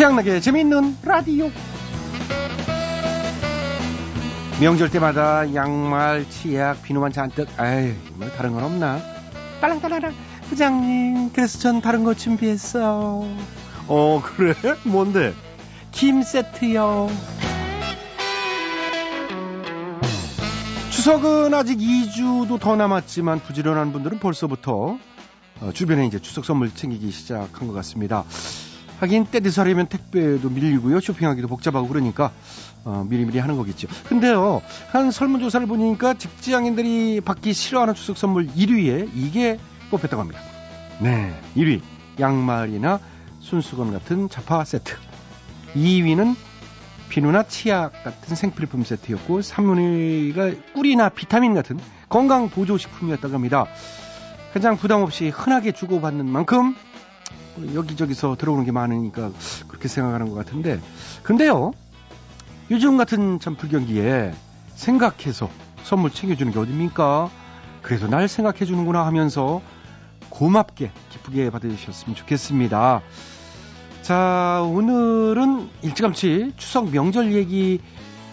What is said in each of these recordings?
최양락의 재미있는 라디오. 명절 때마다 양말, 치약, 비누만 잔뜩. 아이, 뭐 다른 건 없나? 딸랑딸랑. 부장님, 그래서 전 다른 거 준비했어. 어, 그래? 뭔데? 김 세트요. 추석은 아직 2주도 더 남았지만 부지런한 분들은 벌써부터 어, 주변에 이제 추석 선물 챙기기 시작한 것 같습니다. 하긴 때 되서려면 택배도 밀리고요. 쇼핑하기도 복잡하고 그러니까 어, 미리미리 하는 거겠죠. 근데요, 한 설문조사를 보니까 직장인들이 받기 싫어하는 추석 선물 1위에 이게 뽑혔다고 합니다. 네, 1위 양말이나 손수건 같은 자파 세트. 2위는 비누나 치약 같은 생필품 세트였고 3위가 꿀이나 비타민 같은 건강 보조식품이었다고 합니다. 가장 부담 없이 흔하게 주고받는 만큼 여기저기서 들어오는 게 많으니까 그렇게 생각하는 것 같은데. 근데요 요즘 같은 참 불경기에 생각해서 선물 챙겨주는 게 어딥니까? 그래도 날 생각해 주는구나 하면서 고맙게 기쁘게 받으셨으면 좋겠습니다. 자 오늘은 일찌감치 추석 명절 얘기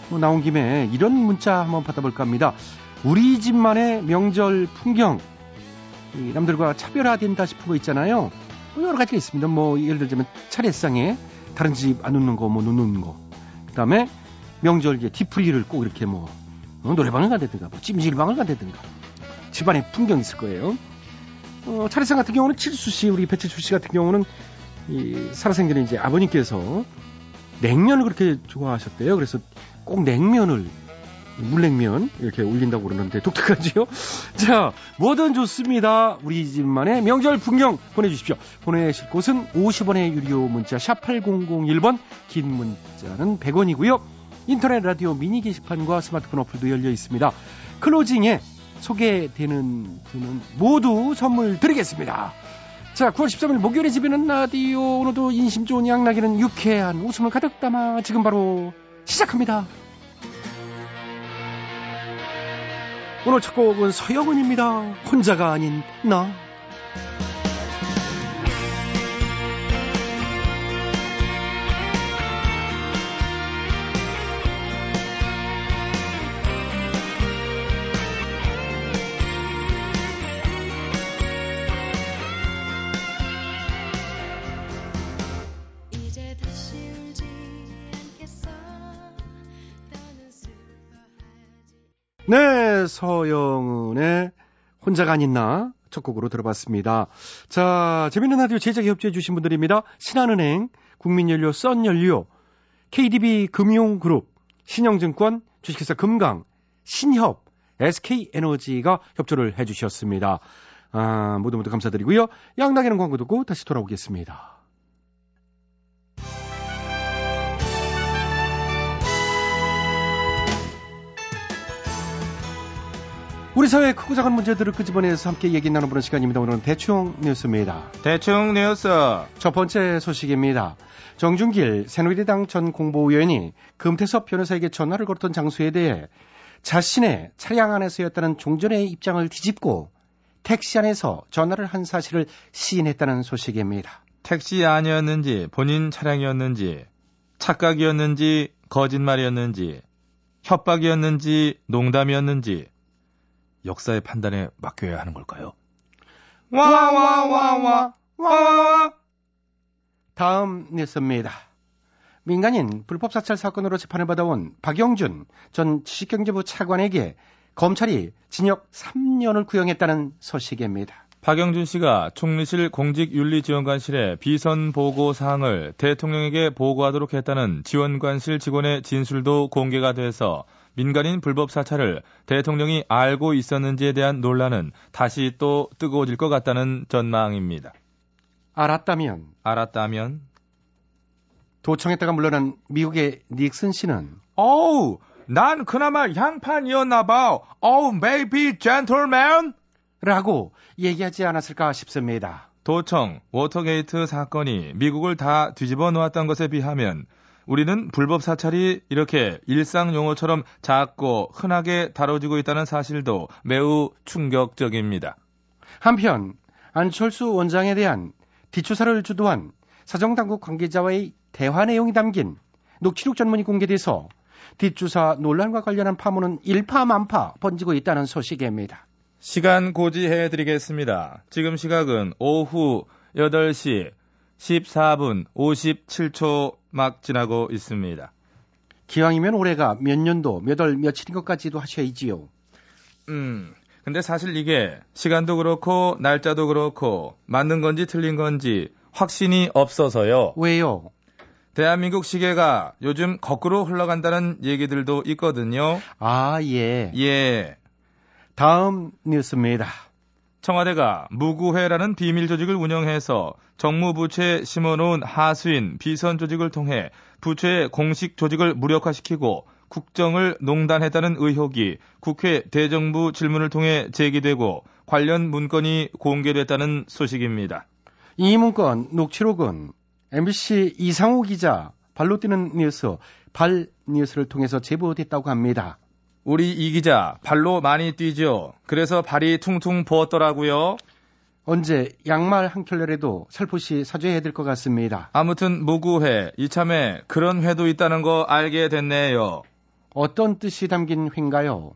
뭐 나온 김에 이런 문자 한번 받아볼까 합니다. 우리 집만의 명절 풍경. 남들과 차별화된다 싶은 거 있잖아요 뭐 여러 가지가 있습니다. 뭐 예를 들자면 차례상에 다른 집안 놓는 거, 뭐 놓는 거. 그다음에 명절에 뒤풀이를 꼭 이렇게 뭐 어, 노래방을 가대든가, 뭐 찜질방을 가대든가. 집안에 풍경이 있을 거예요. 어, 차례상 같은 경우는 칠수 씨, 우리 배칠수 씨 같은 경우는 이 살아생전에 이제 아버님께서 냉면을 그렇게 좋아하셨대요. 그래서 꼭 냉면을 물냉면 이렇게 올린다고 그러는데 독특하지요? 자, 뭐든 좋습니다. 우리 집만의 명절 풍경 보내주십시오. 보내실 곳은 50원의 유료 문자 샵 8001번 긴 문자는 100원이고요. 인터넷 라디오 미니 게시판과 스마트폰 어플도 열려 있습니다. 클로징에 소개되는 분은 모두 선물 드리겠습니다. 자, 9월 13일 목요일에 집에는 라디오 오늘도 인심 좋은 양락이는 유쾌한 웃음을 가득 담아 지금 바로 시작합니다. 오늘 첫 곡은 서영은입니다. 혼자가 아닌 나. 네, 서영은의 혼자가 아닌 나 첫 곡으로 들어봤습니다. 자, 재밌는 라디오 제작에 협조해주신 분들입니다. 신한은행, 국민연료, 썬연료, KDB 금융그룹, 신영증권, 주식회사 금강, 신협, SK에너지가 협조를 해주셨습니다. 아, 모두 모두 감사드리고요. 양락에는 광고 듣고 다시 돌아오겠습니다. 우리 사회의 크고 작은 문제들을 끄집어내서 함께 얘기 나눠보는 시간입니다. 오늘은 대충 뉴스입니다. 대충 뉴스. 첫 번째 소식입니다. 정준길 새누리당 전 공보위원이 금태섭 변호사에게 전화를 걸었던 장소에 대해 자신의 차량 안에서였다는 종전의 입장을 뒤집고 택시 안에서 전화를 한 사실을 시인했다는 소식입니다. 택시 아니었는지 본인 차량이었는지 착각이었는지 거짓말이었는지 협박이었는지 농담이었는지 역사의 판단에 맡겨야 하는 걸까요? 와, 와, 와, 와, 와, 다음 뉴스입니다. 민간인 불법 사찰 사건으로 재판을 받아온 박영준 전 지식경제부 차관에게 검찰이 징역 3년을 구형했다는 소식입니다. 박영준 씨가 총리실 공직윤리지원관실에 비선 보고 사항을 대통령에게 보고하도록 했다는 지원관실 직원의 진술도 공개가 돼서 민간인 불법 사찰을 대통령이 알고 있었는지에 대한 논란은 다시 또 뜨거워질 것 같다는 전망입니다. 알았다면 알았다면 도청했다가 물러난 미국의 닉슨 씨는 어우 난 그나마 양반이었나 봐. 어우 MB gentleman 라고 얘기하지 않았을까 싶습니다. 도청, 워터게이트 사건이 미국을 다 뒤집어 놓았던 것에 비하면 우리는 불법 사찰이 이렇게 일상 용어처럼 작고 흔하게 다뤄지고 있다는 사실도 매우 충격적입니다. 한편 안철수 원장에 대한 뒷조사를 주도한 사정당국 관계자와의 대화 내용이 담긴 녹취록 전문이 공개돼서 뒷주사 논란과 관련한 파문은 일파만파 번지고 있다는 소식입니다. 시간 고지해 드리겠습니다. 지금 시각은 오후 8시 14분 57초 막 지나고 있습니다. 기왕이면 올해가 몇 년도, 몇 월, 며칠인 것까지도 하셔야지요. 음, 근데 사실 이게 시간도 그렇고 날짜도 그렇고 맞는 건지 틀린 건지 확신이 없어서요. 왜요? 대한민국 시계가 요즘 거꾸로 흘러간다는 얘기들도 있거든요. 아, 예. 예. 다음 뉴스입니다. 청와대가 무구회라는 비밀 조직을 운영해서 정무 부처에 심어놓은 하수인 비선 조직을 통해 부처의 공식 조직을 무력화시키고 국정을 농단했다는 의혹이 국회 대정부 질문을 통해 제기되고 관련 문건이 공개됐다는 소식입니다. 이 문건 녹취록은 MBC 이상호 기자 발로 뛰는 뉴스 발 뉴스를 통해서 제보됐다고 합니다. 우리 이 기자 발로 많이 뛰죠. 그래서 발이 퉁퉁 부었더라고요. 언제 양말 한 켤레라도 살포시 사죄해야 될 것 같습니다. 아무튼 무구회 이참에 그런 회도 있다는 거 알게 됐네요. 어떤 뜻이 담긴 회인가요?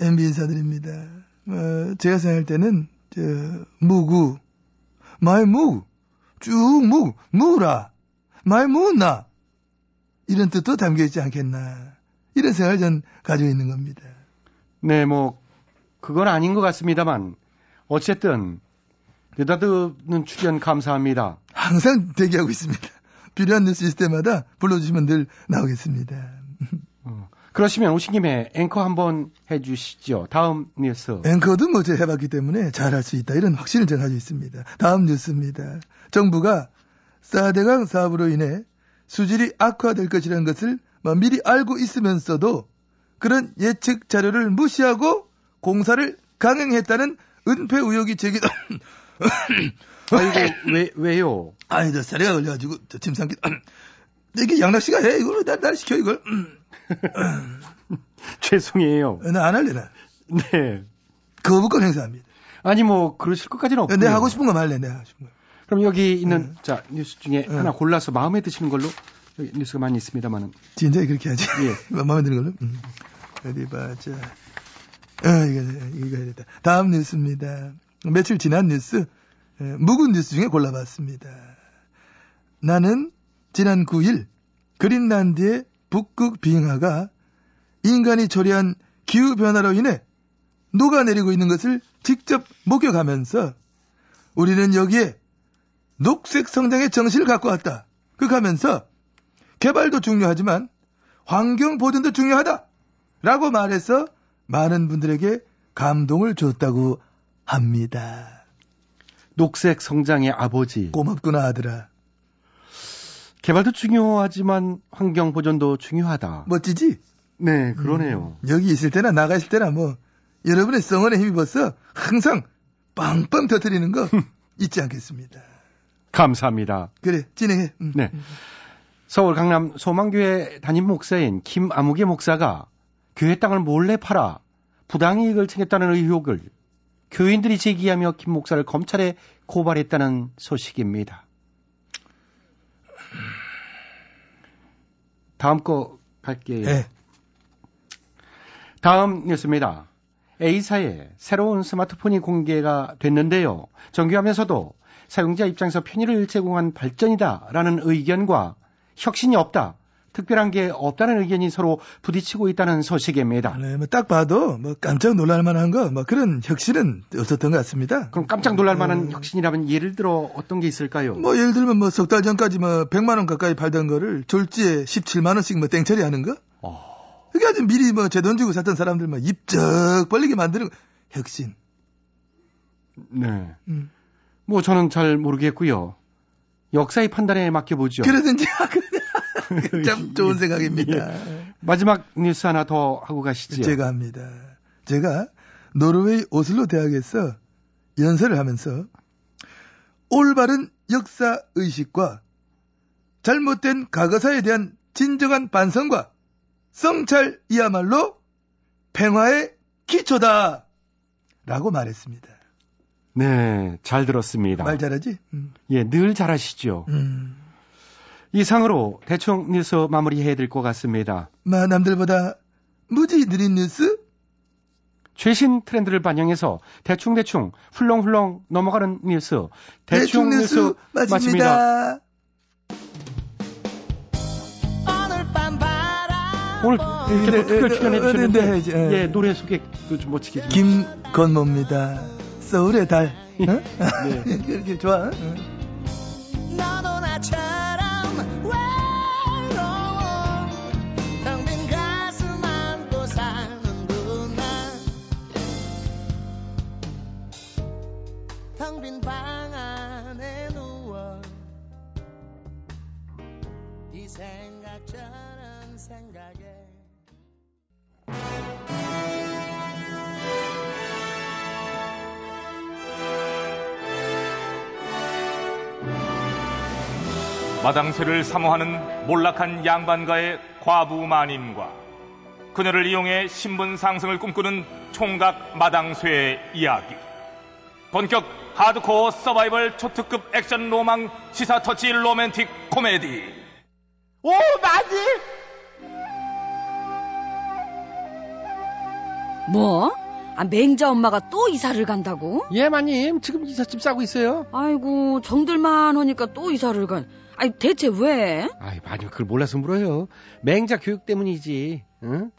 MB 인사드립니다. 어, 제가 생각할 때는 저 무구 마이 무, 쭉 무, 무라, 마이 무나 이런 뜻도 담겨 있지 않겠나 이런 생각을 전 가지고 있는 겁니다. 네, 뭐 그건 아닌 것 같습니다만 어쨌든 느닷없는 출연 감사합니다. 항상 대기하고 있습니다. 필요한 뉴스 있을 때마다 불러주시면 늘 나오겠습니다. 어, 그러시면 오신 김에 앵커 한번 해주시죠. 다음 뉴스. 앵커도 뭐 제가 해봤기 때문에 잘할 수 있다 이런 확신을 제가 가지고 있습니다. 다음 뉴스입니다. 정부가 사대강 사업으로 인해 수질이 악화될 것이라는 것을 뭐 미리 알고 있으면서도 그런 예측 자료를 무시하고 공사를 강행했다는 은폐 의혹이 제기다. 아이고 왜 왜요? 아니 저 사례가 걸려가지고 저 침상기 이게 양락 씨가 해 이걸 날, 날 시켜 이걸 죄송해요. 나 안 할래 나 네. 거부권 행사합니다. 아니 뭐 그러실 것까지는 없고요. 내가 하고 싶은 거 말래 내가 하고 싶은 거. 그럼 여기 있는 응. 자 뉴스 중에 응. 하나 골라서 마음에 드시는 걸로 뉴스가 많이 있습니다만은 진짜 그렇게 하지. 예. 마음에 드는 걸로. 음. 어디 보자. 어, 이거, 이거 해야 겠다 다음 뉴스입니다. 며칠 지난 뉴스, 에, 묵은 뉴스 중에 골라봤습니다. 나는 지난 9일 그린란드의 북극 빙하가 인간이 초래한 기후변화로 인해 녹아내리고 있는 것을 직접 목격하면서 우리는 여기에 녹색 성장의 정신을 갖고 왔다. 그렇게 하면서 개발도 중요하지만 환경 보존도 중요하다. 라고 말해서 많은 분들에게 감동을 줬다고 합니다. 녹색 성장의 아버지. 고맙구나 아들아. 개발도 중요하지만 환경 보존도 중요하다. 멋지지? 네, 그러네요. 여기 있을 때나 나가 있을 때나 뭐 여러분의 성원에 힘입어서 항상 빵빵 터뜨리는 거 잊지 않겠습니다. 감사합니다. 그래 진행해. 음. 네. 서울 강남 소망교회 담임 목사인 김아무개 목사가 교회 땅을 몰래 팔아 부당이익을 챙겼다는 의혹을 교인들이 제기하며 김 목사를 검찰에 고발했다는 소식입니다. 다음 거 갈게요. 네. 다음 뉴스입니다. A사에 새로운 스마트폰이 공개가 됐는데요. 정교하면서도 사용자 입장에서 편의를 제공한 발전이다라는 의견과 혁신이 없다. 특별한 게 없다는 의견이 서로 부딪히고 있다는 소식입니다. 네, 뭐 딱 봐도 뭐 깜짝 놀랄 만한 거, 뭐 그런 혁신은 없었던 것 같습니다. 그럼 깜짝 놀랄 만한 혁신이라면 예를 들어 어떤 게 있을까요? 뭐 예를 들면 뭐 석 달 전까지 뭐 100만 원 가까이 팔던 거를 졸지에 17만 원씩 뭐 땡처리 하는 거? 어, 그게 아주 미리 뭐 제 돈 주고 샀던 사람들 막 입적 벌리게 만드는 거. 혁신. 네. 음. 뭐 저는 잘 모르겠고요. 역사의 판단에 맡겨보죠. 그러든지 참 좋은 생각입니다. 마지막 뉴스 하나 더 하고 가시죠. 제가 합니다. 제가 노르웨이 오슬로 대학에서 연설을 하면서 올바른 역사 의식과 잘못된 과거사에 대한 진정한 반성과 성찰이야말로 평화의 기초다. 라고 말했습니다. 네, 잘 들었습니다. 말 잘하지? 음. 예, 늘 잘하시죠. 음. 이상으로 대충 뉴스 마무리해야 될 것 같습니다. 마 남들보다 무지 느린 뉴스? 최신 트렌드를 반영해서 대충대충 훌렁훌렁 넘어가는 뉴스 대충, 대충 뉴스 뉴스 마칩니다. 마칩니다. 오늘 이렇게 네, 특별 네, 출연해 네, 주셨는데 네, 네, 네. 예, 노래 소개도 좀 멋지게 좀 김건모입니다. 서울의 달. 어? 네. 이렇게 좋아. 어? 너도 나처럼 외로워 텅빈 가슴 안고 사는구나 텅빈방 안에 누워 이 생각 저 마당쇠를 사모하는 몰락한 양반가의 과부 마님과 그녀를 이용해 신분 상승을 꿈꾸는 총각 마당쇠의 이야기. 본격 하드코어 서바이벌 초특급 액션 로망 시사 터치 로맨틱 코미디. 오 맞지? 뭐? 아, 맹자 엄마가 또 이사를 간다고? 예, 마님. 지금 이삿짐 싸고 있어요. 아이고, 정들만 하니까 또 이사를 간. 아니, 대체 왜? 아이, 마님 그걸 몰라서 물어요. 맹자 교육 때문이지. 응?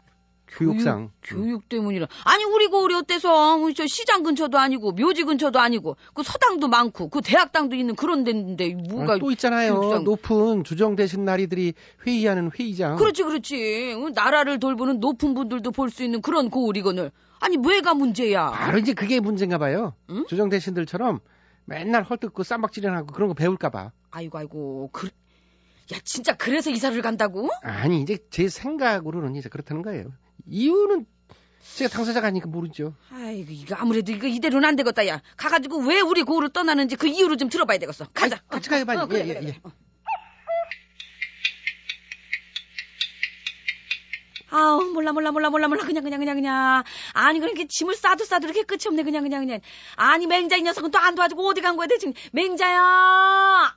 교육상. 교육, 교육 때문이라. 아니, 우리 고을이 어때서? 저 시장 근처도 아니고, 묘지 근처도 아니고, 그 서당도 많고, 그 대학당도 있는 그런 데인데, 뭐가. 아, 또 있잖아요. 교육상. 높은 주정되신 나리들이 회의하는 회의장. 그렇지, 그렇지. 어, 나라를 돌보는 높은 분들도 볼 수 있는 그런 고을이거늘. 아니, 뭐가 문제야? 바로 이제 그게 문제인가 봐요. 응? 주정대신들처럼 맨날 헐뜯고 쌈박질이하고 그런 거 배울까 봐. 아이고, 아이고, 그, 야, 진짜 그래서 이사를 간다고? 아니, 이제 제 생각으로는 이제 그렇다는 거예요. 이유는 제가 당사자가 아니니까 모르죠. 아이고, 이거 아무래도 이거 이대로는 안 되겠다, 야. 가가지고 왜 우리 고을을 떠나는지 그 이유를 좀 들어봐야 되겠어. 가자. 아이, 같이 가요, 빨리. 어, 그래, 예, 예, 그래, 예. 그래. 아우 몰라 몰라 몰라 몰라 몰라 그냥 그냥 그냥 그냥 아니 그렇게 짐을 싸도 싸도 이렇게 끝이 없네 그냥 그냥 그냥 아니 맹자 이 녀석은 또 안 도와주고 어디 간 거야 대체 맹자야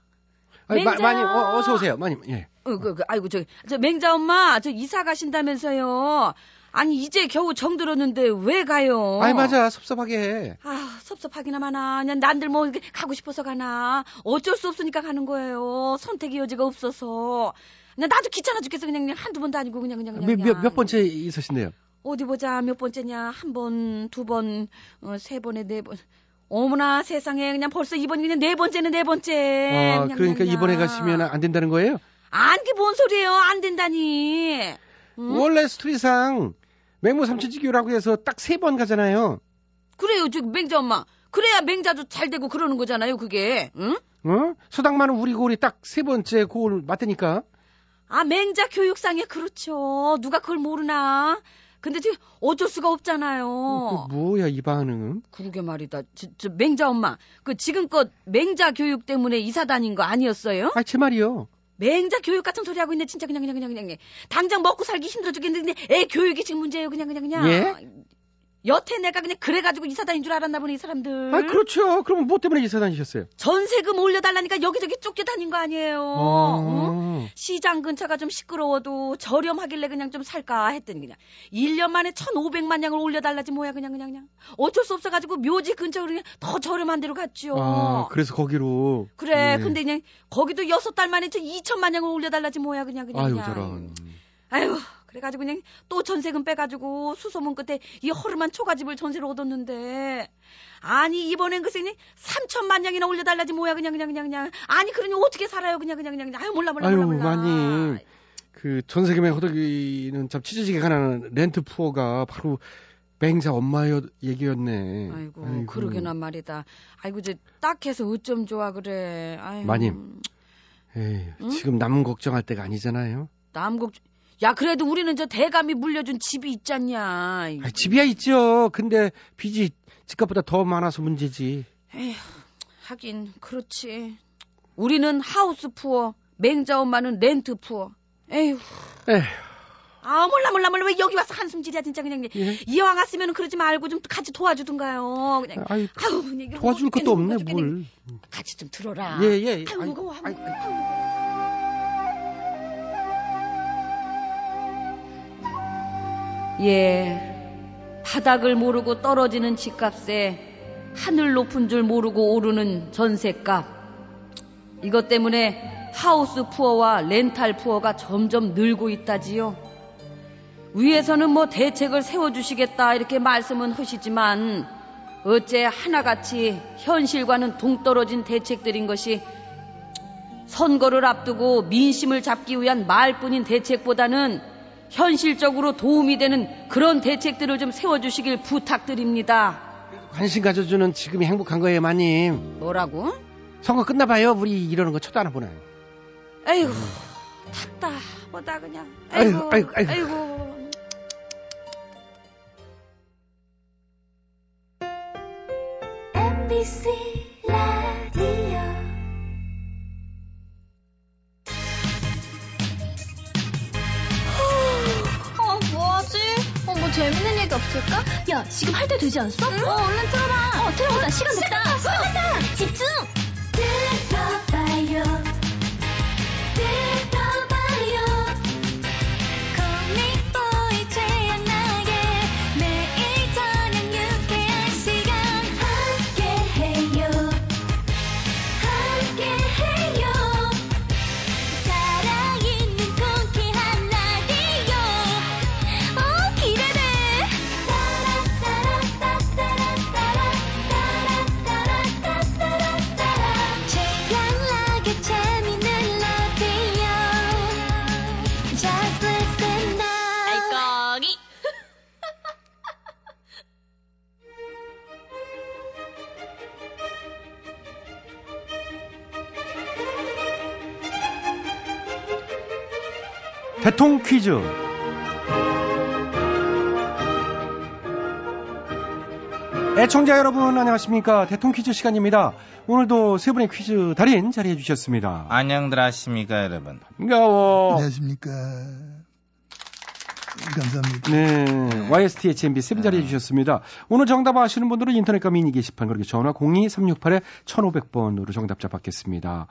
아니, 마, 맹자! 마님, 어, 어서 오세요. 마님, 예. 어, 그, 그, 아이고 저, 저 맹자 엄마 저 이사 가신다면서요 아니 이제 겨우 정들었는데 왜 가요 아이, 맞아. 섭섭하게 해. 아, 섭섭하기나 마나. 그냥 난들 뭐 이렇게 가고 싶어서 가나. 어쩔 수 없으니까 가는 거예요. 선택의 여지가 없어서. 그냥 나도 귀찮아 죽겠어. 그냥, 그냥 한두 번도 아니고 그냥 그냥 그냥. 몇, 몇, 그냥. 몇 번째 있으신데요? 어디 보자. 몇 번째냐. 한 번, 두 번, 어, 세 번에 네 번. 어머나 세상에 그냥 벌써 이번이 그냥 네 번째는 네 번째. 아, 그냥, 그러니까 그냥, 이번에. 가시면 안 된다는 거예요? 안, 그게 뭔 소리예요. 안 된다니. 응? 원래 스토리상 맹모 삼천지교라고 해서 딱 세 번 가잖아요. 그래요. 저 맹자 엄마. 그래야 맹자도 잘 되고 그러는 거잖아요. 그게. 응? 어? 서당만은 우리 고을이 딱세 번째 고을 맞다니까. 아, 맹자 교육상에 그렇죠. 누가 그걸 모르나? 근데 지금 어쩔 수가 없잖아요. 그 뭐야 이 반응은? 그러게 말이다. 저, 저 맹자 엄마, 그 지금껏 맹자 교육 때문에 이사 다닌 거 아니었어요? 아, 제 말이요. 맹자 교육 같은 소리 하고 있네. 진짜 그냥 그냥 그냥 그냥. 당장 먹고 살기 힘들어 죽겠는데 애 교육이 지금 문제예요. 그냥 그냥 그냥. 예? 여태 내가 그냥 그래가지고 이사 다닌 줄 알았나 보네 이 사람들. 아, 그렇죠. 그럼 뭐 때문에 이사 다니셨어요? 전세금 올려달라니까 여기저기 쫓겨 다닌 거 아니에요. 응? 어. 시장 근처가 좀 시끄러워도 저렴하길래 그냥 좀 살까 했더니 그냥 1년 만에 1,500만 양을 올려달라지 뭐야 그냥 그냥 그냥 어쩔 수 없어가지고 묘지 근처로 그냥 더 저렴한 데로 갔죠. 아, 그래서 거기로. 그래 예. 근데 그냥 거기도 여섯 달 만에 2천만 양을 올려달라지 뭐야 그냥 그냥 아유, 그냥. 저런. 아유 그래가지고 그냥 또 전세금 빼가지고 수소문 끝에 이 허름한 초가집을 전세로 얻었는데 아니 이번엔 글쎄 그냥 3천만 양이나 올려달라지 뭐야 그냥 그냥 그냥 그냥 아니 그러니 어떻게 살아요 그냥 그냥 그냥 아유 몰라 몰라 아유, 몰라 몰라 마님. 그 전세금에 허덕이는 참 찢어지게 가는 렌트 푸어가 바로 맹자 엄마의 얘기였네. 아이고, 그러게나 말이다. 아이고 저 딱해서 어쩜 좋아 그래. 아유, 마님. 에이, 응? 지금 남 걱정할 때가 아니잖아요. 남곡. 야 그래도 우리는 저 대감이 물려준 집이 있잖냐. 아, 집이야 있죠. 근데 빚이 집값보다 더 많아서 문제지. 에휴, 하긴 그렇지. 우리는 하우스 푸어, 맹자 엄마는 렌트 푸어. 에휴. 에휴. 아 몰라 몰라 몰라 왜 여기 와서 한숨질이야 진짜 그냥 예. 이왕 왔으면 그러지 말고 좀 같이 도와주든가요. 그냥 아유, 이거 도와줄 것도 없네, 뭘. 같이 좀 들어라. 예, 예. 아유 무거워. 아이, 아유, 아유. 예, 바닥을 모르고 떨어지는 집값에 하늘 높은 줄 모르고 오르는 전세값. 이것 때문에 하우스 푸어와 렌탈 푸어가 점점 늘고 있다지요. 위에서는 뭐 대책을 세워주시겠다 이렇게 말씀은 하시지만 어째 하나같이 현실과는 동떨어진 대책들인 것이 선거를 앞두고 민심을 잡기 위한 말뿐인 대책보다는 현실적으로 도움이 되는 그런 대책들을 좀 세워주시길 부탁드립니다. 관심 가져주는 지금이 행복한 거예요, 마님. 뭐라고? 선거 끝나봐요. 우리 이러는 거 쳐도 안 보나요? 아이고 답답하다 그냥. 아이고, 아이고 아이고, 아이고. 아 재밌는 얘기 없을까? 야, 지금 할 때 되지 않았어? 어, 얼른 틀어봐. 어, 틀어보자. 시간 됐다. 시간 됐다. 집중! 대통 퀴즈. 애청자 여러분 안녕하십니까 대통 퀴즈 시간입니다. 오늘도 세 분의 퀴즈 달인 자리해 주셨습니다. 안녕들 하십니까, 여러분. 반가워. 안녕하십니까. 감사합니다. 네, YSTHMB 세분 자리해 주셨습니다. 오늘 정답 아시는 분들은 인터넷과 미니 게시판 그리고 전화 02368-1500번으로 정답자 받겠습니다.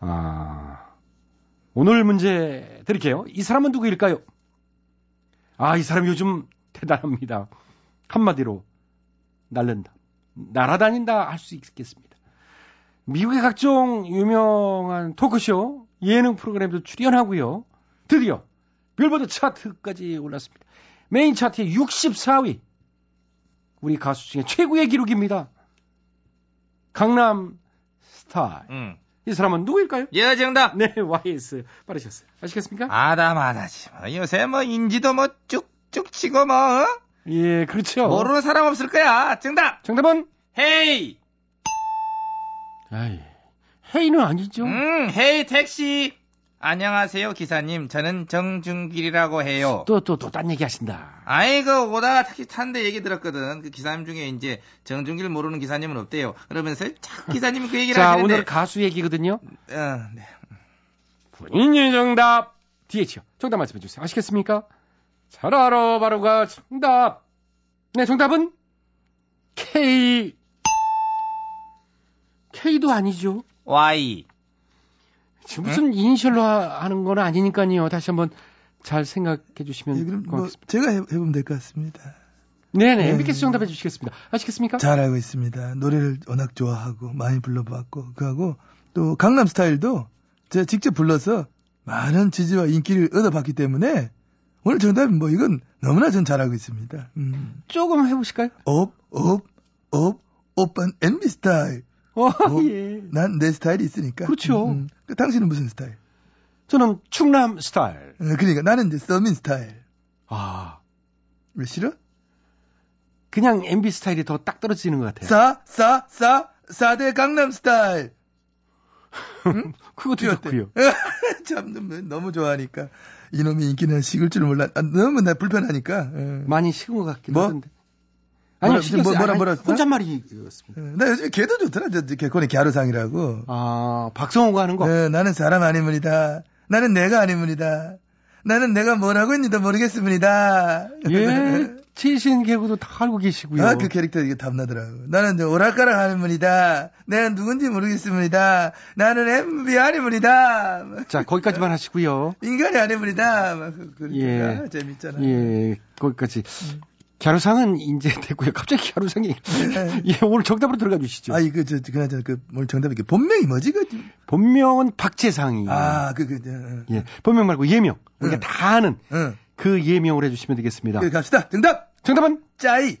아, 오늘 문제 드릴게요. 이 사람은 누구일까요? 아, 이 사람 요즘 대단합니다. 한마디로 날른다. 날아다닌다 할 수 있겠습니다. 미국의 각종 유명한 토크쇼, 예능 프로그램도 출연하고요. 드디어 빌보드 차트까지 올랐습니다. 메인 차트의 64위. 우리 가수 중에 최고의 기록입니다. 강남 스타일. 응. 이 사람은 누구일까요? 예, 정답. 네, YS 빠르셨어요. 아시겠습니까? 아담하다지. 뭐. 요새 뭐 인지도 뭐 쭉쭉 치고 뭐, 어? 예, 그렇죠. 모르는 사람 없을 거야. 정답. 정답은 헤이. 아이, 헤이는 아니죠. 음, 헤이 택시. 안녕하세요, 기사님. 저는 정준길이라고 해요. 또, 또, 또, 딴 얘기 하신다. 아이고, 오다가 택시 탄데 얘기 들었거든. 그 기사님 중에 이제 정준길 모르는 기사님은 없대요. 그러면서 자꾸 기사님이 그 얘기를 자, 하시는데. 오늘 가수 얘기거든요. 어, 네. 본인이 정답. DH요. 정답 말씀해 주세요. 아시겠습니까? 잘 알아, 바로가 정답. 네, 정답은 K. K도 아니죠. Y. 무슨 이니셜로 하- 하는 건 아니니까요. 다시 한번 잘 생각해 주시면 예, 그럼 뭐. 제가 해, 해보면 될 것 같습니다. 네네, 네. MBK스 정답해 주시겠습니다. 아시겠습니까? 잘 알고 있습니다. 노래를 워낙 좋아하고 많이 불러봤고 그하고 또 강남 스타일도 제가 직접 불러서 많은 지지와 인기를 얻어봤기 때문에 오늘 정답은 뭐 이건 너무나 전 잘 알고 있습니다. 음. 조금 해보실까요? 업, 업, 업, 오빤 MB 스타일. 어, 어? 예. 난 내 스타일이 있으니까. 그렇죠. 음, 음. 그 당신은 무슨 스타일? 저는 충남 스타일. 어, 그러니까 나는 이제 서민 스타일. 아, 왜 싫어? 그냥 MB 스타일이 더 딱 떨어지는 것 같아요. 싸, 싸, 싸, 싸대 강남 스타일. 그것도 어때? 좋고요. 참, 너무, 너무 좋아하니까. 이놈의 인기는 식을 줄 몰라. 아, 너무 나 불편하니까. 어. 많이 식은 것 같긴 뭐? 하던데. 아니, 뭐라- 신경 뭐- 쓰- 뭐라- 뭐라- 혼잣말이었습니다. 어, 나 요즘에 걔도 좋더라. 저, 저 개콘의 갸루상이라고. 아, 박성호가 하는 거. 어, 나는 사람 아니문이다. 나는 내가 아니문이다. 나는 내가 뭘 하고 있는지도 모르겠습니다. 예, 최신 개그도 다 알고 계시고요. 아, 그 캐릭터 이게 탐나더라고. 나는 오락가락 하는 분이다. 내가 누군지 모르겠습니다. 나는 MB 아니분이다. 자, 거기까지만 하시고요. 인간이 아니분이다. 막 그, 그, 예. 아, 재밌잖아. 예, 거기까지. 갸루상은 이제 됐고요. 갑자기 갸루상이. 예, 오늘 정답으로 들어가 주시죠. 아, 이거, 저, 저, 그나저나, 그, 오늘 정답이, 그, 본명이 뭐지, 그? 본명은 박재상이. 아, 그, 그, 저, 어. 예, 본명 말고 예명. 우리가 응. 다 아는 응. 그 예명으로 해주시면 되겠습니다. 그, 갑시다. 정답! 정답은 짜이!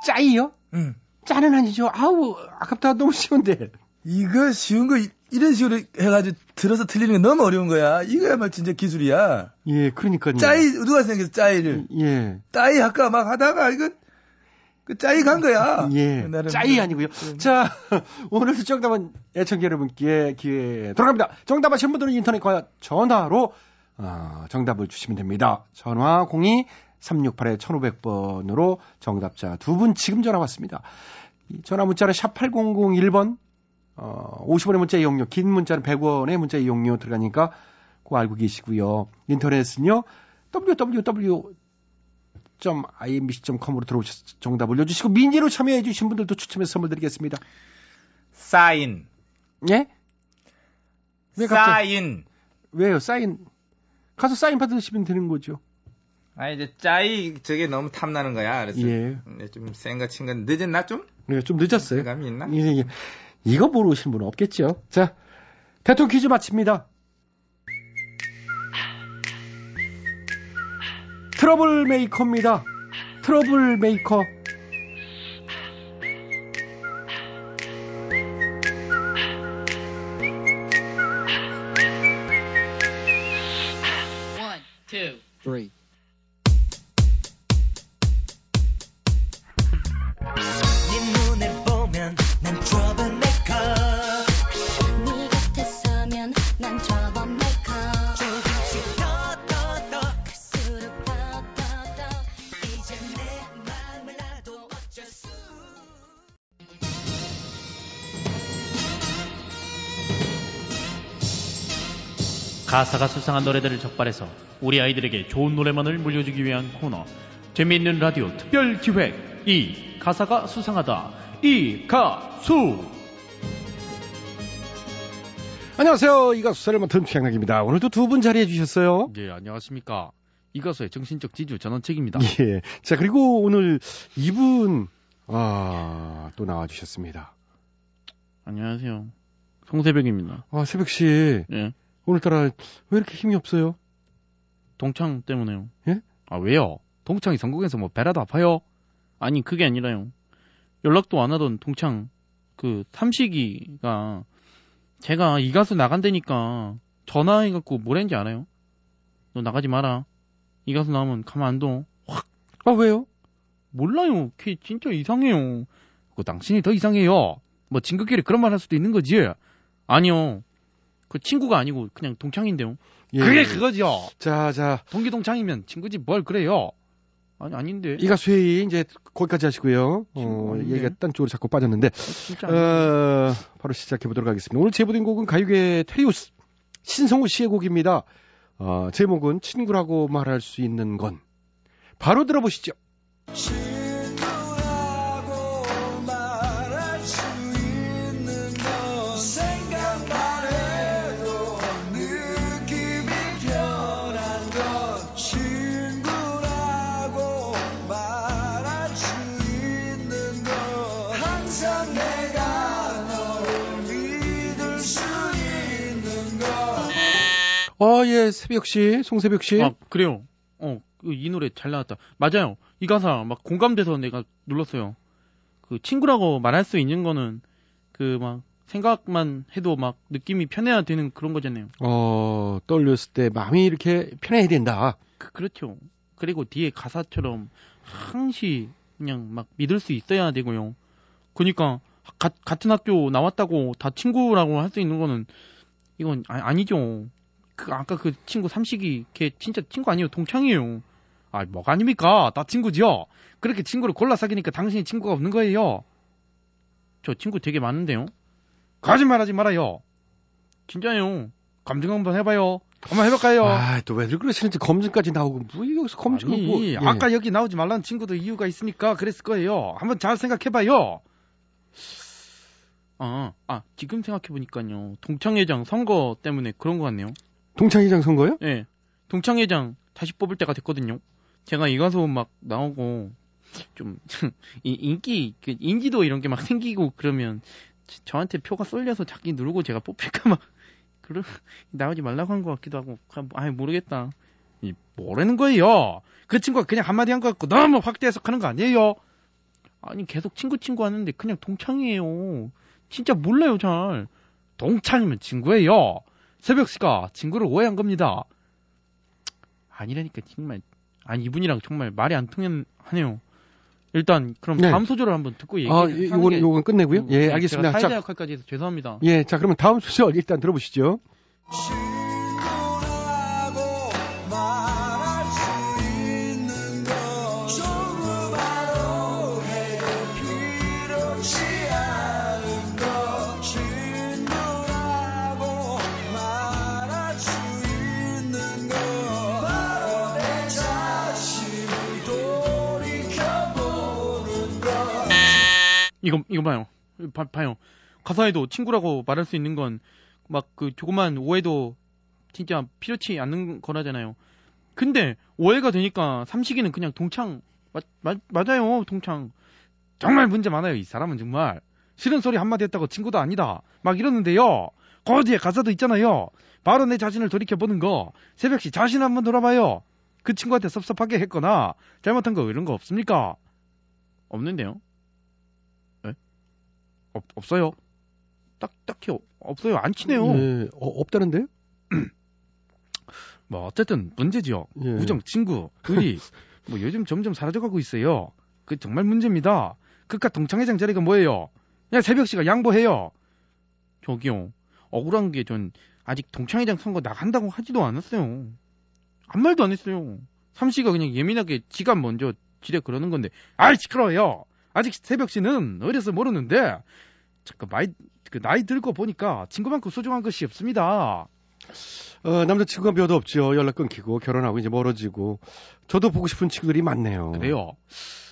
짜이요? 응. 짜는 아니죠. 아우, 아깝다. 너무 쉬운데. 이거 쉬운 거, 이- 이런 식으로 해가지고 들어서 틀리는 게 너무 어려운 거야. 이거야말로 진짜 기술이야. 예, 그러니까요. 짜이, 누가 생겼어, 짜이를. 예. 짜이 할까 막 하다가, 이거, 그 짜이 간 거야. 예. 짜이 뭐, 아니고요. 음. 자, 오늘 정답은 애청자 여러분께 기회 돌아갑니다. 정답 하신 분들은 인터넷과 전화로 어, 정답을 주시면 됩니다. 전화 02-368-1500번으로 정답자 두 분 지금 전화 왔습니다. 이 전화 문자는 샵 8001번 어, 50원의 문자 이용료, 긴 문자는 100원의 문자 이용료 들어가니까 그거 알고 계시고요. 인터넷은요. www.imbc.com으로 들어오셔서 정답 올려주시고 민지로 참여해 주신 분들도 추첨해서 선물 드리겠습니다. 사인. 예? 왜 갑자기 사인. 왜요? 사인 가서 사인 받으시면 되는 거죠. 아 이제 짜이 저게 너무 탐나는 거야. 그래서 예. 네, 좀 생각 친건 늦었나 좀? 네, 좀 늦었어요. 감이 있나? 예, 예. 이거 모르시는 분은 없겠죠. 자, 대통령 퀴즈 마칩니다. 트러블 메이커입니다. 트러블 메이커. 가사가 수상한 노래들을 적발해서 우리 아이들에게 좋은 노래만을 물려주기 위한 코너 재미있는 라디오 특별 기획 이 가사가 수상하다 이 가수 안녕하세요. 이 가수 사를 맡은 최양락입니다. 오늘도 두 분 자리해 주셨어요. 예 안녕하십니까 이 가수의 정신적 지주 전원책입니다 예. 자, 그리고 오늘 이분, 아, 또 나와 주셨습니다. 안녕하세요 송새벽입니다 아, 새벽 씨. 예 오늘따라 왜 이렇게 힘이 없어요? 동창 때문에요 예? 아 왜요 동창이 전국에서 뭐 배라도 아파요 아니 그게 아니라요 연락도 안 하던 동창 그 삼식이가 제가 이 가수 나간다니까 전화해갖고 뭐랬는지 알아요? 너 나가지 마라. 이 가수 나오면 가만 안 둬. 아, 왜요? 몰라요. 걔 진짜 이상해요. 그 당신이 더 이상해요. 뭐 친구끼리 그런 말 할 수도 있는 거지. 아니요. 그 친구가 아니고 그냥 동창인데요. 예. 그게 그거죠. 자, 자. 동기 동창이면 친구지 뭘 그래요. 아니 아닌데. 이 가수 회의 이제 거기까지 하시고요. 어. 얘기가 딴 쪽으로 자꾸 빠졌는데, 진짜 아니에요. 어, 바로 시작해 보도록 하겠습니다. 오늘 제보된 곡은 가요계 테리우스 신성우 씨의 곡입니다. 어, 제목은 친구라고 말할 수 있는 건. 바로 들어보시죠. 어, 예, 새벽 씨, 송새벽 씨. 아, 그래요. 어, 그이 노래 잘 나왔다. 맞아요. 이 가사 막 공감돼서 내가 눌렀어요. 그 친구라고 말할 수 있는 거는 그 막 생각만 해도 막 느낌이 편해야 되는 그런 거잖아요. 어, 떠올렸을 때 마음이 이렇게 편해야 된다. 그, 그렇죠. 그리고 뒤에 가사처럼 항시 그냥 막 믿을 수 있어야 되고요. 그니까 가- 같은 학교 나왔다고 다 친구라고 할 수 있는 거는 이건 아, 니죠 그 아까 그 친구 삼식이 걔 진짜 친구 아니에요. 동창이에요. 아, 뭐가 아닙니까? 다 친구죠. 그렇게 친구를 골라 사귀니까 당신이 친구가 없는 거예요. 저 친구 되게 많은데요. 거짓말하지 말아요. 진짜요. 감정 한번 해봐요. 한번 해볼까요? 아, 또 왜들 그러시는지 검증까지 나오고 뭐 여기서 검증 아니, 뭐 예. 아까 여기 나오지 말라는 친구도 이유가 있으니까 그랬을 거예요. 한번 잘 생각해봐요. 아, 아 지금 생각해보니까요. 동창회장 선거 때문에 그런 것 같네요. 동창회장 선거요? 예. 동창회장 다시 뽑을 때가 됐거든요. 제가 이 가수 막 나오고 좀 이- 인기 그 인지도 이런 게 막 생기고 그러면 저- 저한테 표가 쏠려서 자기 누르고 제가 뽑힐까 막 그러 나오지 말라고 한 것 같기도 하고 아 모르겠다. 이 뭐라는 거예요? 그 친구가 그냥 한마디 한 것 같고 너무 확대 해석하는 거 아니에요? 아니 계속 친구 친구 하는데 그냥 동창이에요. 진짜 몰라요 잘. 동창이면 친구예요. 새벽 씨가 친구를 오해한 겁니다. 아니라니까 정말 아니 이분이랑 정말 말이 안 통하네요. 일단 그럼 네. 다음 소절을 한번 듣고 얘기. 아, 이- 요건 요건 끝내고요. 예, 알겠습니다. 사회자 역할까지 해서 죄송합니다. 예, 자 그러면 다음 소절 일단 들어보시죠. 이거 이거 봐요. 봐, 봐요. 가사에도 친구라고 말할 수 있는 건 막 그 조그만 오해도 진짜 필요치 않는 거라잖아요. 근데 오해가 되니까 삼식이는 그냥 동창. 맞, 맞, 맞아요 동창. 정말 문제 많아요 이 사람은 정말. 싫은 소리 한마디 했다고 친구도 아니다. 막 이러는데요. 거기에 가사도 있잖아요. 바로 내 자신을 돌이켜보는 거. 새벽시 자신 한번 돌아봐요. 그 친구한테 섭섭하게 했거나 잘못한 거 이런 거 없습니까? 없는데요. 에? 없, 없어요 딱 딱히 어- 없어요 안 친해요 예, 어, 없다는데요? 뭐 어쨌든 문제죠 예. 우정, 친구, 의리, 뭐 요즘 점점 사라져가고 있어요. 그 정말 문제입니다. 그깟 동창회장 자리가 뭐예요? 그냥 새벽 씨가 양보해요. 저기요, 억울한 게 전 아직 동창회장 선거 나간다고 하지도 않았어요. 아무 말도 안 했어요. 삼 씨가 그냥 예민하게 지가 먼저 지레 그러는 건데, 아이 시끄러워요. 아직 새벽 씨는 어려서 모르는데, 잠깐 나이 그 나이 들고 보니까 친구만큼 소중한 것이 없습니다. 어, 남자친구가 몇 없죠. 연락 끊기고 결혼하고 이제 멀어지고 저도 보고 싶은 친구들이 많네요. 그래요.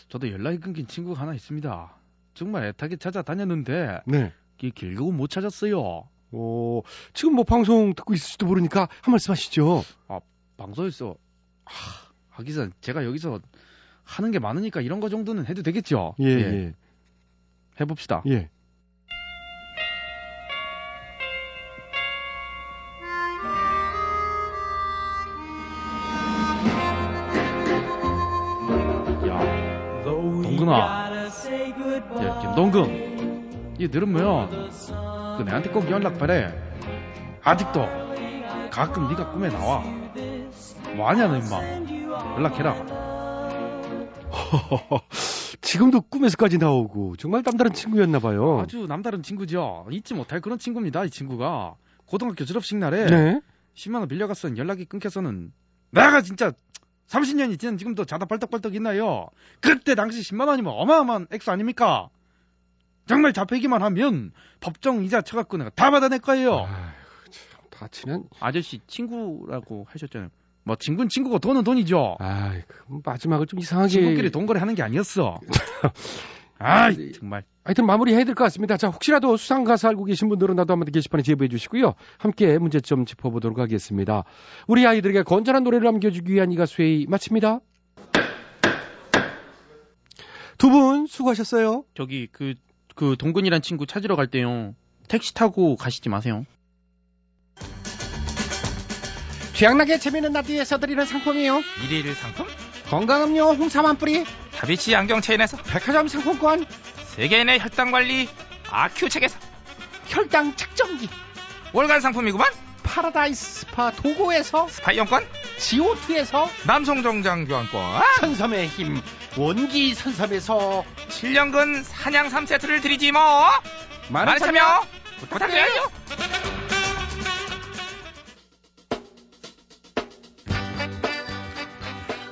저도 연락이 끊긴 친구가 하나 있습니다. 정말 애타게 찾아다녔는데 네. 이 길고 못 찾았어요. 어, 지금 뭐 방송 듣고 있을지도 모르니까 한 말씀 하시죠. 방송에서 하, 하기 전 제가 여기서 하는 게 많으니까 이런 거 정도는 해도 되겠죠. 예, 예. 해봅시다. 예. 야, 동근아. 야, 김동근. 이 들으면 그 내한테 꼭 연락 바래. 아직도 가끔 네가 꿈에 나와. 뭐 하냐 너 임마. 연락해라. 지금도 꿈에서까지 나오고 정말 남다른 친구였나 봐요. 아주 남다른 친구죠. 잊지 못할 그런 친구입니다. 이 친구가 고등학교 졸업식 날에 네. 10만 원 빌려갔던 연락이 끊겨서는 내가 진짜 30년이 지난 지금도 자다 벌떡벌떡 있나요? 그때 당시 10만 원이면 어마어마한 액수 아닙니까? 정말 잡히기만 하면 법정 이자 쳐갖고 내가 다 받아낼 거예요. 아이고, 참, 다 친한. 아저씨 친구라고 하셨잖아요. 뭐 친구는 친구고 돈은 돈이죠. 아이, 그 마지막을 좀 이상하게. 친구끼리 동거래 하는 게 아니었어. 아이 정말 하여튼 마무리해야 될 것 같습니다. 자, 혹시라도 수상가사 알고 계신 분들은 나도 한번 게시판에 제보해 주시고요. 함께 문제점 짚어보도록 하겠습니다. 우리 아이들에게 건전한 노래를 남겨주기 위한 이 가수의 마칩니다. 두 분 수고하셨어요. 저기 그 그 동근이란 친구 찾으러 갈 때요. 택시 타고 가시지 마세요. 취향나게 재미있는 라디오에서 드리는 상품이요. 일일 상품? 건강음료 홍삼 한 뿌리, 다비치 안경 체인에서 백화점 상품권, 세계인의 혈당 관리 아큐 책에서 혈당 측정기, 월간 상품이구만. 파라다이스 스파 도고에서 스파 이용권, CO2에서 남성 정장 교환권, 선섬의 힘, 원기 선섬에서 7년근 산양삼 세트를 드리지 뭐. 많은 많은 참여 참여 부탁드려요.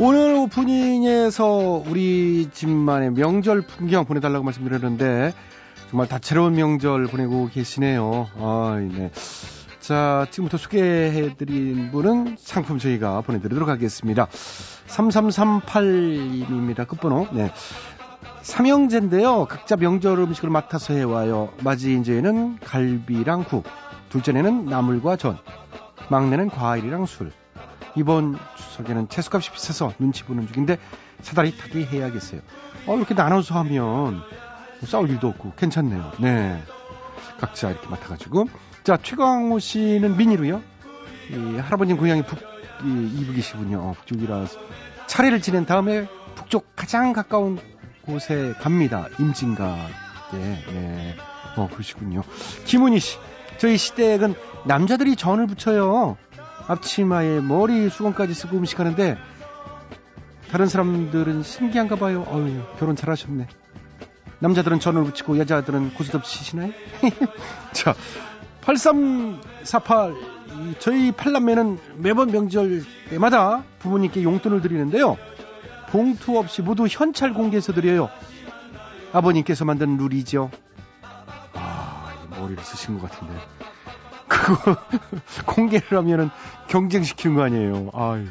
오늘 오프닝에서 우리 집만의 명절 풍경 보내달라고 말씀드렸는데 정말 다채로운 명절 보내고 계시네요. 아, 네. 자, 지금부터 소개해드린 분은 상품 저희가 보내드리도록 하겠습니다. 3338님입니다. 끝번호. 네. 삼형제인데요. 각자 명절 음식을 맡아서 해와요. 맞이인제에는 갈비랑 국, 둘째는 나물과 전, 막내는 과일이랑 술. 이번 추석에는 채소값이 비싸서 눈치 보는 중인데 사다리 타기 해야겠어요. 어, 이렇게 나눠서 하면 싸울 일도 없고 괜찮네요. 네. 각자 이렇게 맡아가지고. 자, 최광호 씨는 민희로요. 이 할아버님 고향이 북, 이, 이북이시군요. 어, 북쪽이라서. 차례를 지낸 다음에 북쪽 가장 가까운 곳에 갑니다. 임진각. 예, 예. 어, 그러시군요. 김은희 씨. 저희 시댁은 남자들이 전을 붙여요. 앞치마에 머리 수건까지 쓰고 음식하는데 다른 사람들은 신기한가 봐요. 어유 결혼 잘하셨네. 남자들은 전을 붙이고 여자들은 고스톱 치시나요? 자, 8348 이, 저희 팔남매는 매번 명절 때마다 부모님께 용돈을 드리는데요. 봉투 없이 모두 현찰 공개해서 드려요. 아버님께서 만든 룰이죠. 아, 이 머리를 쓰신 것 같은데. 그거 공개를 하면은 경쟁시키는 거 아니에요. 아유,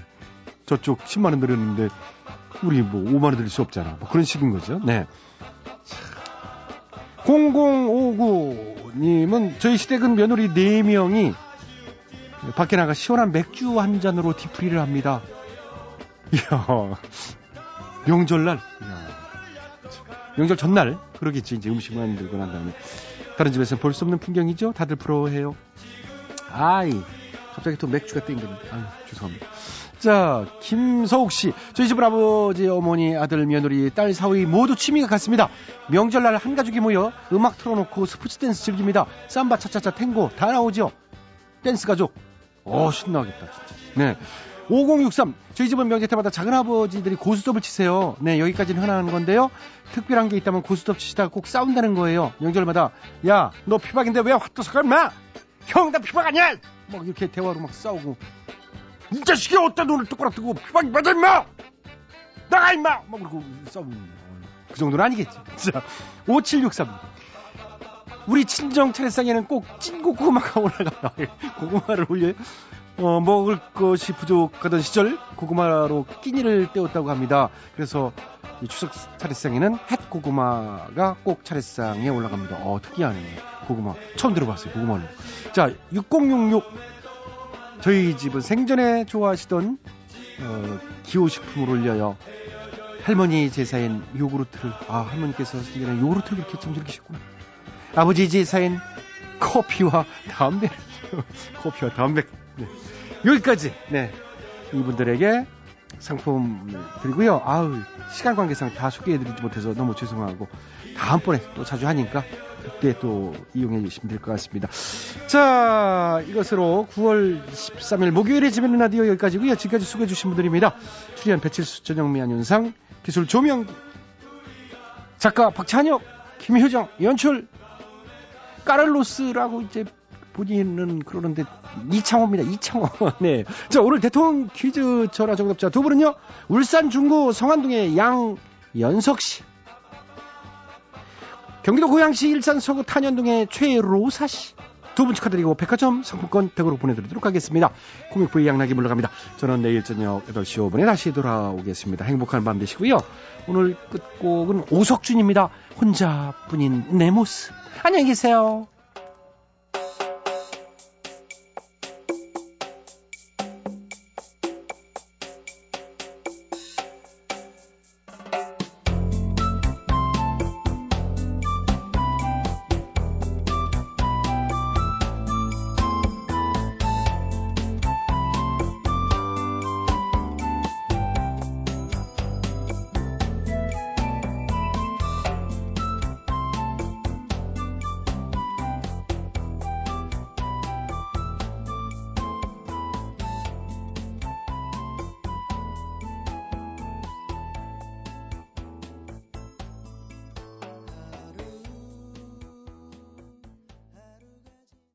저쪽 10만 원 드렸는데 우리 뭐 5만 원 드릴 수 없잖아. 뭐 그런 식인 거죠. 네. 0059님은 저희 시댁은 며느리 4명이 밖에 나가 시원한 맥주 한 잔으로 뒤풀이를 합니다. 이야, 명절날, 이야, 명절 전날, 그러겠지. 이제 음식만 들고 난 다음에. 다른 집에서는 볼 수 없는 풍경이죠? 다들 부러워해요. 아이, 갑자기 또 맥주가 땡기네. 아유, 죄송합니다. 자, 김서욱 씨. 저희 집은 아버지, 어머니, 아들, 며느리, 딸, 사위 모두 취미가 같습니다. 명절날 한 가족이 모여 음악 틀어놓고 스포츠 댄스 즐깁니다. 삼바, 차차차, 탱고 다 나오죠. 댄스 가족. 어, 신나겠다, 진짜. 네. 5063. 저희 집은 명절 때마다 작은 아버지들이 고스톱을 치세요. 네, 여기까지는 흔한 건데요. 특별한 게 있다면 고스톱 치시다가 꼭 싸운다는 거예요. 명절마다. 야, 너 피박인데 왜 핫도석을 마? 형, 나 피박 아니야! 막 이렇게 대화로 막 싸우고. 이 자식이 어디다 눈을 똑바로 뜨고 피박이 맞아, 임마! 나가, 임마! 막 그러고 싸우는. 그 정도는 아니겠지. 자, 5763. 우리 친정 차례상에는 꼭 찐고 고구마가 올라가요. 고구마를 올려요. 어, 먹을 것이 부족하던 시절 고구마로 끼니를 때웠다고 합니다. 그래서 이 추석 차례상에는 햇 고구마가 꼭 차례상에 올라갑니다. 어, 특이하네. 고구마. 처음 들어봤어요. 고구마는. 자, 6066. 저희 집은 생전에 좋아하시던 어, 기호식품을 올려요. 할머니 제사엔 요구르트를 아 할머니께서 생전에 요구르트를 그렇게 참 즐기셨구나. 아버지 제사엔 커피와 담배 커피와 담배 네. 여기까지 네 이분들에게 상품 드리고요. 아우 시간 관계상 다 소개해드리지 못해서 너무 죄송하고 다음번에 또 자주 하니까 그때 또 이용해 주시면 될 것 같습니다. 자 이것으로 9월 13일 목요일에 지면 라디오 여기까지고요. 지금까지 수고해 주신 분들입니다. 출연 배칠수 전영미 안윤상 기술 조명 작가 박찬혁 김효정 연출 까를로스라고 이제 본인은 그러는데 이창호입니다. 이창호. 네. 자 오늘 대통령 퀴즈 전화 정답자 두 분은요. 울산 중구 성안동의 양연석 씨. 경기도 고양시 일산 서구 탄현동의 최로사 씨. 두 분 축하드리고 백화점 상품권 100으로 보내드리도록 하겠습니다. 코믹부의 양락이 물러갑니다. 저는 내일 저녁 8시 5분에 다시 돌아오겠습니다. 행복한 밤 되시고요. 오늘 끝곡은 오석준입니다. 혼자뿐인 내 모습. 안녕히 계세요.